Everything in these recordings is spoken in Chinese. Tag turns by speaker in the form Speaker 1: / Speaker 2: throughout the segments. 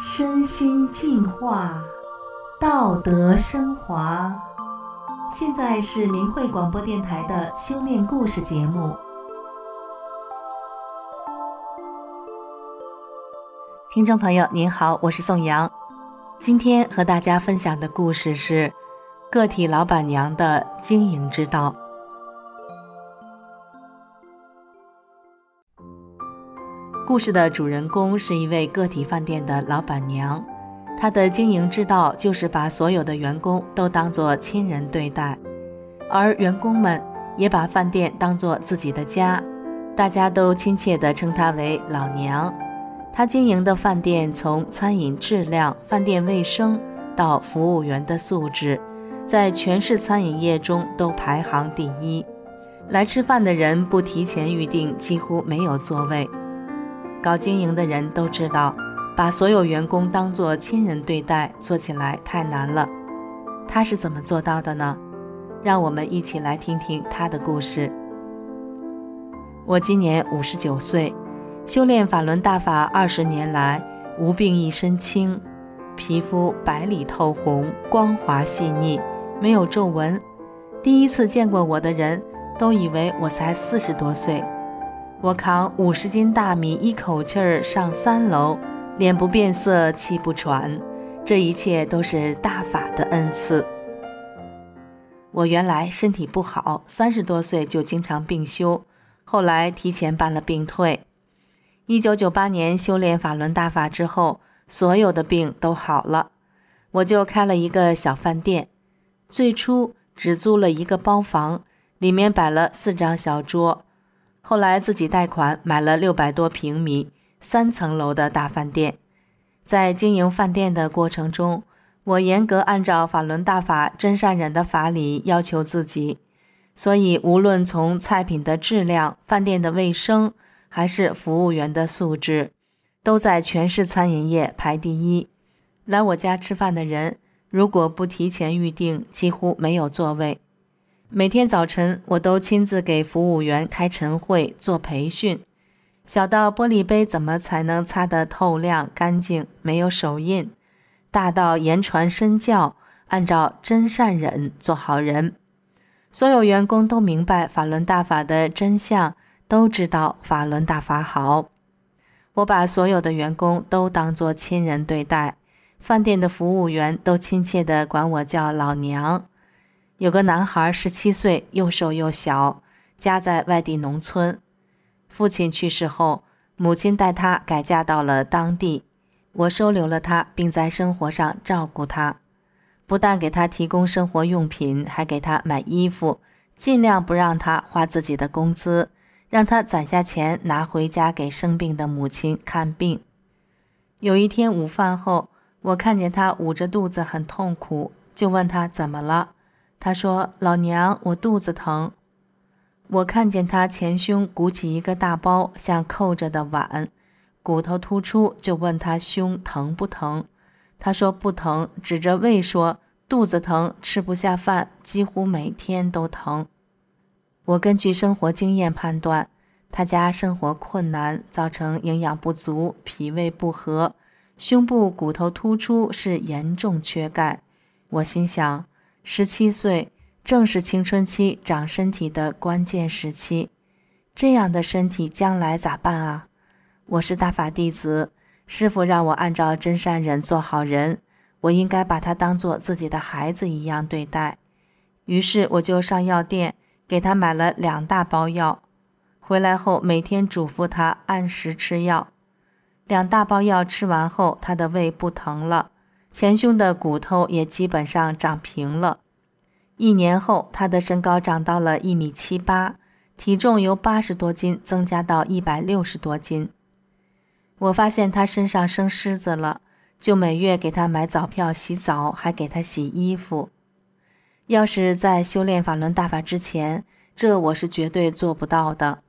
Speaker 1: 身心净化，道德升华。现在是明慧广播电台的修炼故事节目。听众朋友您好，我是宋阳。今天和大家分享的故事是个体老板娘的经营之道。故事的主人公是一位个体饭店的老板娘，她的经营之道就是把所有的员工都当作亲人对待，而员工们也把饭店当作自己的家，大家都亲切地称她为老娘。她经营的饭店从餐饮质量、饭店卫生到服务员的素质，在全市餐饮业中都排行第一。来吃饭的人不提前预订，几乎没有座位。搞经营的人都知道，把所有员工当作亲人对待，做起来太难了。他是怎么做到的呢？让我们一起来听听他的故事。我今年五十九岁，修炼法轮大法二十年来，无病一身轻，皮肤白里透红，光滑细腻，没有皱纹。第一次见过我的人都以为我才四十多岁。我扛五十斤大米，一口气儿上三楼，脸不变色，气不喘，这一切都是大法的恩赐。我原来身体不好，三十多岁就经常病休，后来提前办了病退。一九九八年修炼法轮大法之后，所有的病都好了，我就开了一个小饭店。最初只租了一个包房，里面摆了四张小桌。后来自己贷款买了六百多平米、三层楼的大饭店，在经营饭店的过程中，我严格按照法轮大法真善忍的法理要求自己，所以无论从菜品的质量、饭店的卫生，还是服务员的素质，都在全市餐饮业排第一。来我家吃饭的人，如果不提前预订，几乎没有座位。每天早晨，我都亲自给服务员开晨会做培训，小到玻璃杯怎么才能擦得透亮干净，没有手印；大到言传身教，按照真善忍做好人。所有员工都明白法轮大法的真相，都知道法轮大法好。我把所有的员工都当作亲人对待，饭店的服务员都亲切地管我叫老娘。有个男孩，十七岁，又瘦又小，家在外地农村。父亲去世后，母亲带他改嫁到了当地。我收留了他，并在生活上照顾他，不但给他提供生活用品，还给他买衣服，尽量不让他花自己的工资，让他攒下钱拿回家给生病的母亲看病。有一天午饭后，我看见他捂着肚子很痛苦，就问他怎么了。他说：“老娘，我肚子疼。”我看见他前胸鼓起一个大包，像扣着的碗，骨头突出，就问他胸疼不疼？他说不疼，指着胃说肚子疼，吃不下饭，几乎每天都疼。我根据生活经验判断，他家生活困难，造成营养不足，脾胃不和，胸部骨头突出是严重缺钙。我心想。十七岁正是青春期长身体的关键时期，这样的身体将来咋办啊？我是大法弟子，师父让我按照真善忍做好人，我应该把他当做自己的孩子一样对待。于是我就上药店给他买了两大包药，回来后每天嘱咐他按时吃药。两大包药吃完后，他的胃不疼了。前胸的骨头也基本上长平了。一年后，他的身高长到了一米七八，体重由八十多斤增加到一百六十多斤。我发现他身上生虱子了，就每月给他买澡票洗澡，还给他洗衣服。要是在修炼法轮大法之前，这我是绝对做不到的。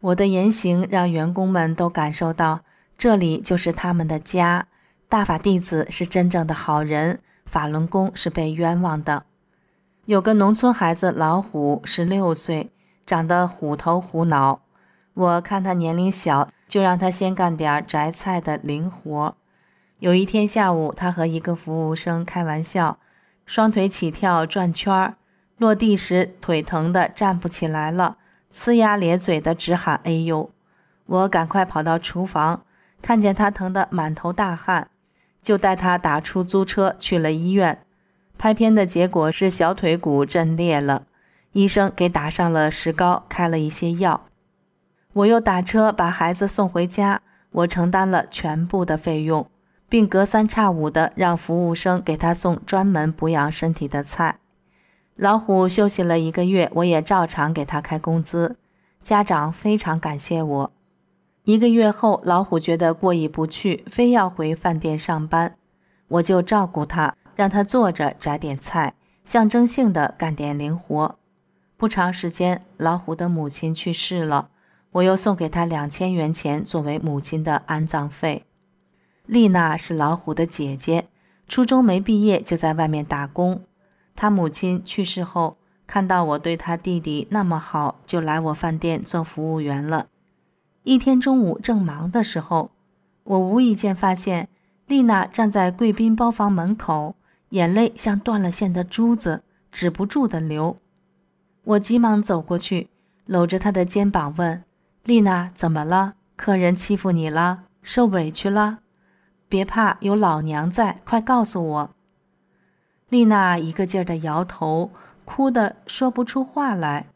Speaker 1: 我的言行让员工们都感受到，这里就是他们的家。大法弟子是真正的好人，法轮功是被冤枉的。有个农村孩子老虎，十六岁，长得虎头虎脑。我看他年龄小，就让他先干点摘菜的零活。有一天下午，他和一个服务生开玩笑，双腿起跳转圈儿，落地时腿疼得站不起来了，呲牙咧嘴的直喊“哎呦”。我赶快跑到厨房，看见他疼得满头大汗，就带他打出租车去了医院。拍片的结果是小腿骨震裂了，医生给打上了石膏，开了一些药。我又打车把孩子送回家，我承担了全部的费用，并隔三差五的让服务生给他送专门补养身体的菜。老虎休息了一个月，我也照常给他开工资。家长非常感谢我。一个月后，老虎觉得过意不去，非要回饭店上班，我就照顾他，让他坐着摘点菜，象征性的干点零活。不长时间，老虎的母亲去世了，我又送给他两千元钱作为母亲的安葬费。丽娜是老虎的姐姐，初中没毕业就在外面打工。她母亲去世后，看到我对她弟弟那么好，就来我饭店做服务员了。一天中午正忙的时候，我无意间发现丽娜站在贵宾包房门口，眼泪像断了线的珠子，止不住地流。我急忙走过去，搂着她的肩膀问：“丽娜，怎么了？客人欺负你了？受委屈了？别怕，有老娘在，快告诉我。”丽娜一个劲儿地摇头，哭得说不出话来。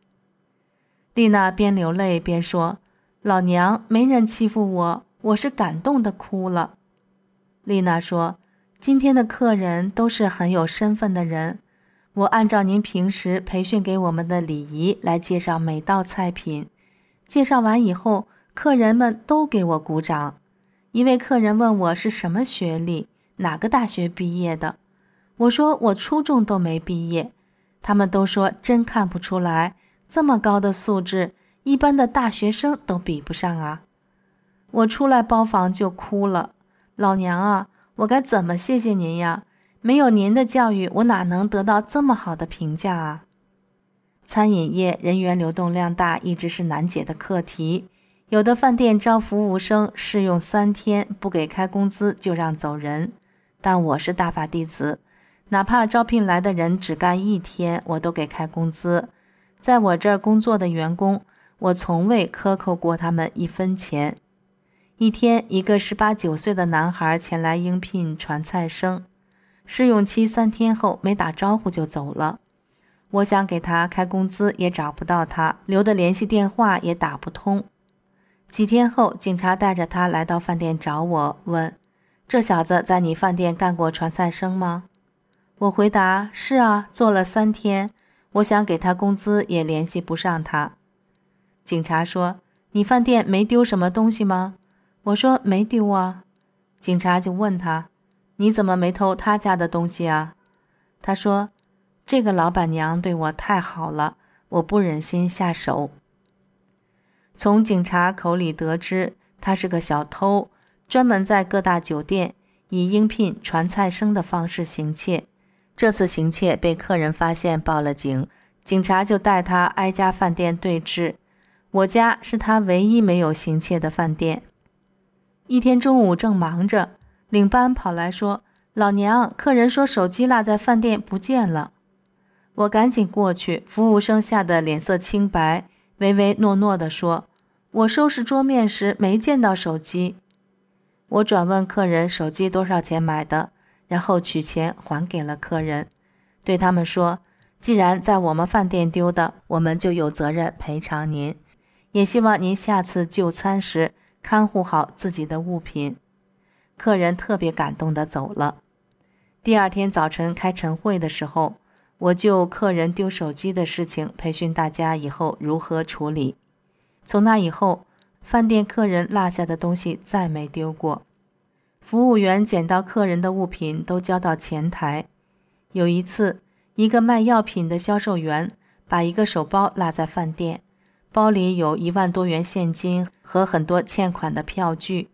Speaker 1: 丽娜边流泪边说。老娘没人欺负我，我是感动的哭了。丽娜说：“今天的客人都是很有身份的人，我按照您平时培训给我们的礼仪来介绍每道菜品。介绍完以后，客人们都给我鼓掌。一位客人问我是什么学历，哪个大学毕业的，我说我初中都没毕业，他们都说真看不出来，这么高的素质。”一般的大学生都比不上啊！我出来包房就哭了，老娘啊，我该怎么谢谢您呀？没有您的教育，我哪能得到这么好的评价啊？餐饮业人员流动量大，一直是难解的课题。有的饭店招服务生试用三天，不给开工资就让走人。但我是大法弟子，哪怕招聘来的人只干一天，我都给开工资。在我这儿工作的员工。我从未克扣过他们一分钱。一天，一个十八九岁的男孩前来应聘传菜生，试用期三天后没打招呼就走了。我想给他开工资，也找不到他，留的联系电话也打不通。几天后，警察带着他来到饭店找我，问：“这小子在你饭店干过传菜生吗？”我回答：“是啊，做了三天。我想给他工资，也联系不上他。”警察说：“你饭店没丢什么东西吗？”我说：“没丢啊。”警察就问他：“你怎么没偷他家的东西啊？”他说：“这个老板娘对我太好了，我不忍心下手。”从警察口里得知，他是个小偷，专门在各大酒店以应聘传菜生的方式行窃。这次行窃被客人发现，报了警，警察就带他挨家饭店对质。我家是他唯一没有行窃的饭店。一天中午正忙着，领班跑来说：“老娘，客人说手机落在饭店不见了。”我赶紧过去，服务生吓得脸色青白，唯唯诺诺地说：“我收拾桌面时没见到手机。”我转问客人手机多少钱买的，然后取钱还给了客人，对他们说：“既然在我们饭店丢的，我们就有责任赔偿您。”也希望您下次就餐时看护好自己的物品。客人特别感动地走了。第二天早晨开晨会的时候，我就客人丢手机的事情培训大家以后如何处理。从那以后，饭店客人落下的东西再没丢过。服务员捡到客人的物品都交到前台。有一次，一个卖药品的销售员把一个手包落在饭店。包里有一万多元现金和很多欠款的票据，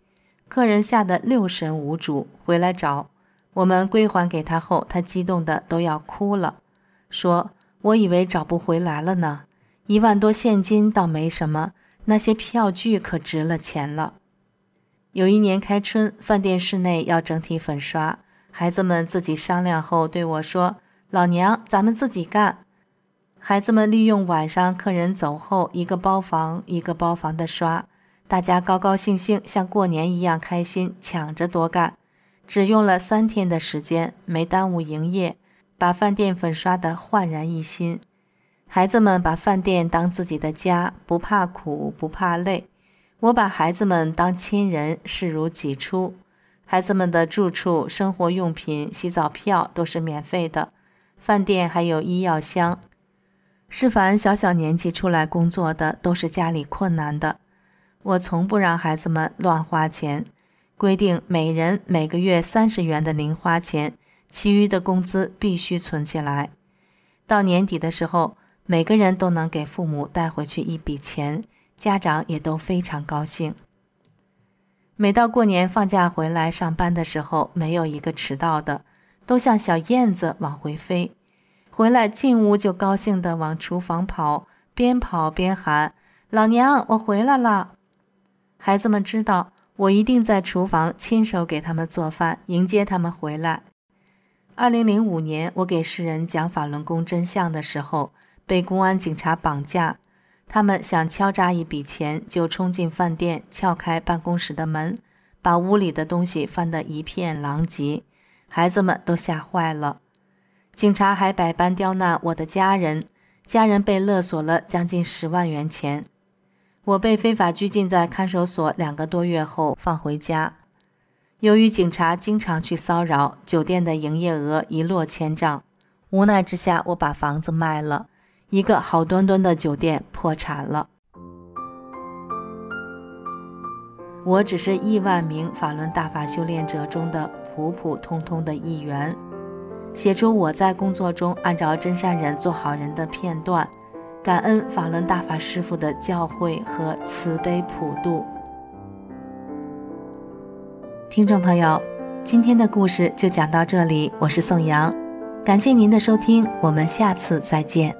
Speaker 1: 客人吓得六神无主，回来找我们归还给他后，他激动得都要哭了，说：“我以为找不回来了呢，一万多现金倒没什么，那些票据可值了钱了。有一年开春，饭店室内要整体粉刷，孩子们自己商量后对我说：“老娘，咱们自己干。”孩子们利用晚上客人走后，一个包房一个包房的刷，大家高高兴兴，像过年一样开心，抢着多干。只用了三天的时间，没耽误营业，把饭店粉刷得焕然一新。孩子们把饭店当自己的家，不怕苦，不怕累。我把孩子们当亲人，视如己出。孩子们的住处、生活用品、洗澡票都是免费的，饭店还有医药箱。是凡小小年纪出来工作的，都是家里困难的。我从不让孩子们乱花钱，规定每人每个月三十元的零花钱，其余的工资必须存起来。到年底的时候，每个人都能给父母带回去一笔钱。家长也都非常高兴。每到过年放假回来上班的时候，没有一个迟到的，都像小燕子往回飞。回来进屋就高兴地往厨房跑，边跑边喊：“老娘，我回来了！”孩子们知道我一定在厨房亲手给他们做饭，迎接他们回来。二零零五年，我给世人讲法轮功真相的时候，被公安警察绑架。他们想敲诈一笔钱，就冲进饭店，撬开办公室的门，把屋里的东西翻得一片狼藉，孩子们都吓坏了。警察还百般刁难我的家人，家人被勒索了将近十万元钱。我被非法拘禁在看守所两个多月后放回家。由于警察经常去骚扰，酒店的营业额一落千丈，无奈之下，我把房子卖了。一个好端端的酒店破产了。我只是亿万名法轮大法修炼者中的普普通通的一员，写出我在工作中按照真善人做好人的片段，感恩法轮大法师父的教诲和慈悲普度。听众朋友，今天的故事就讲到这里，我是宋阳，感谢您的收听，我们下次再见。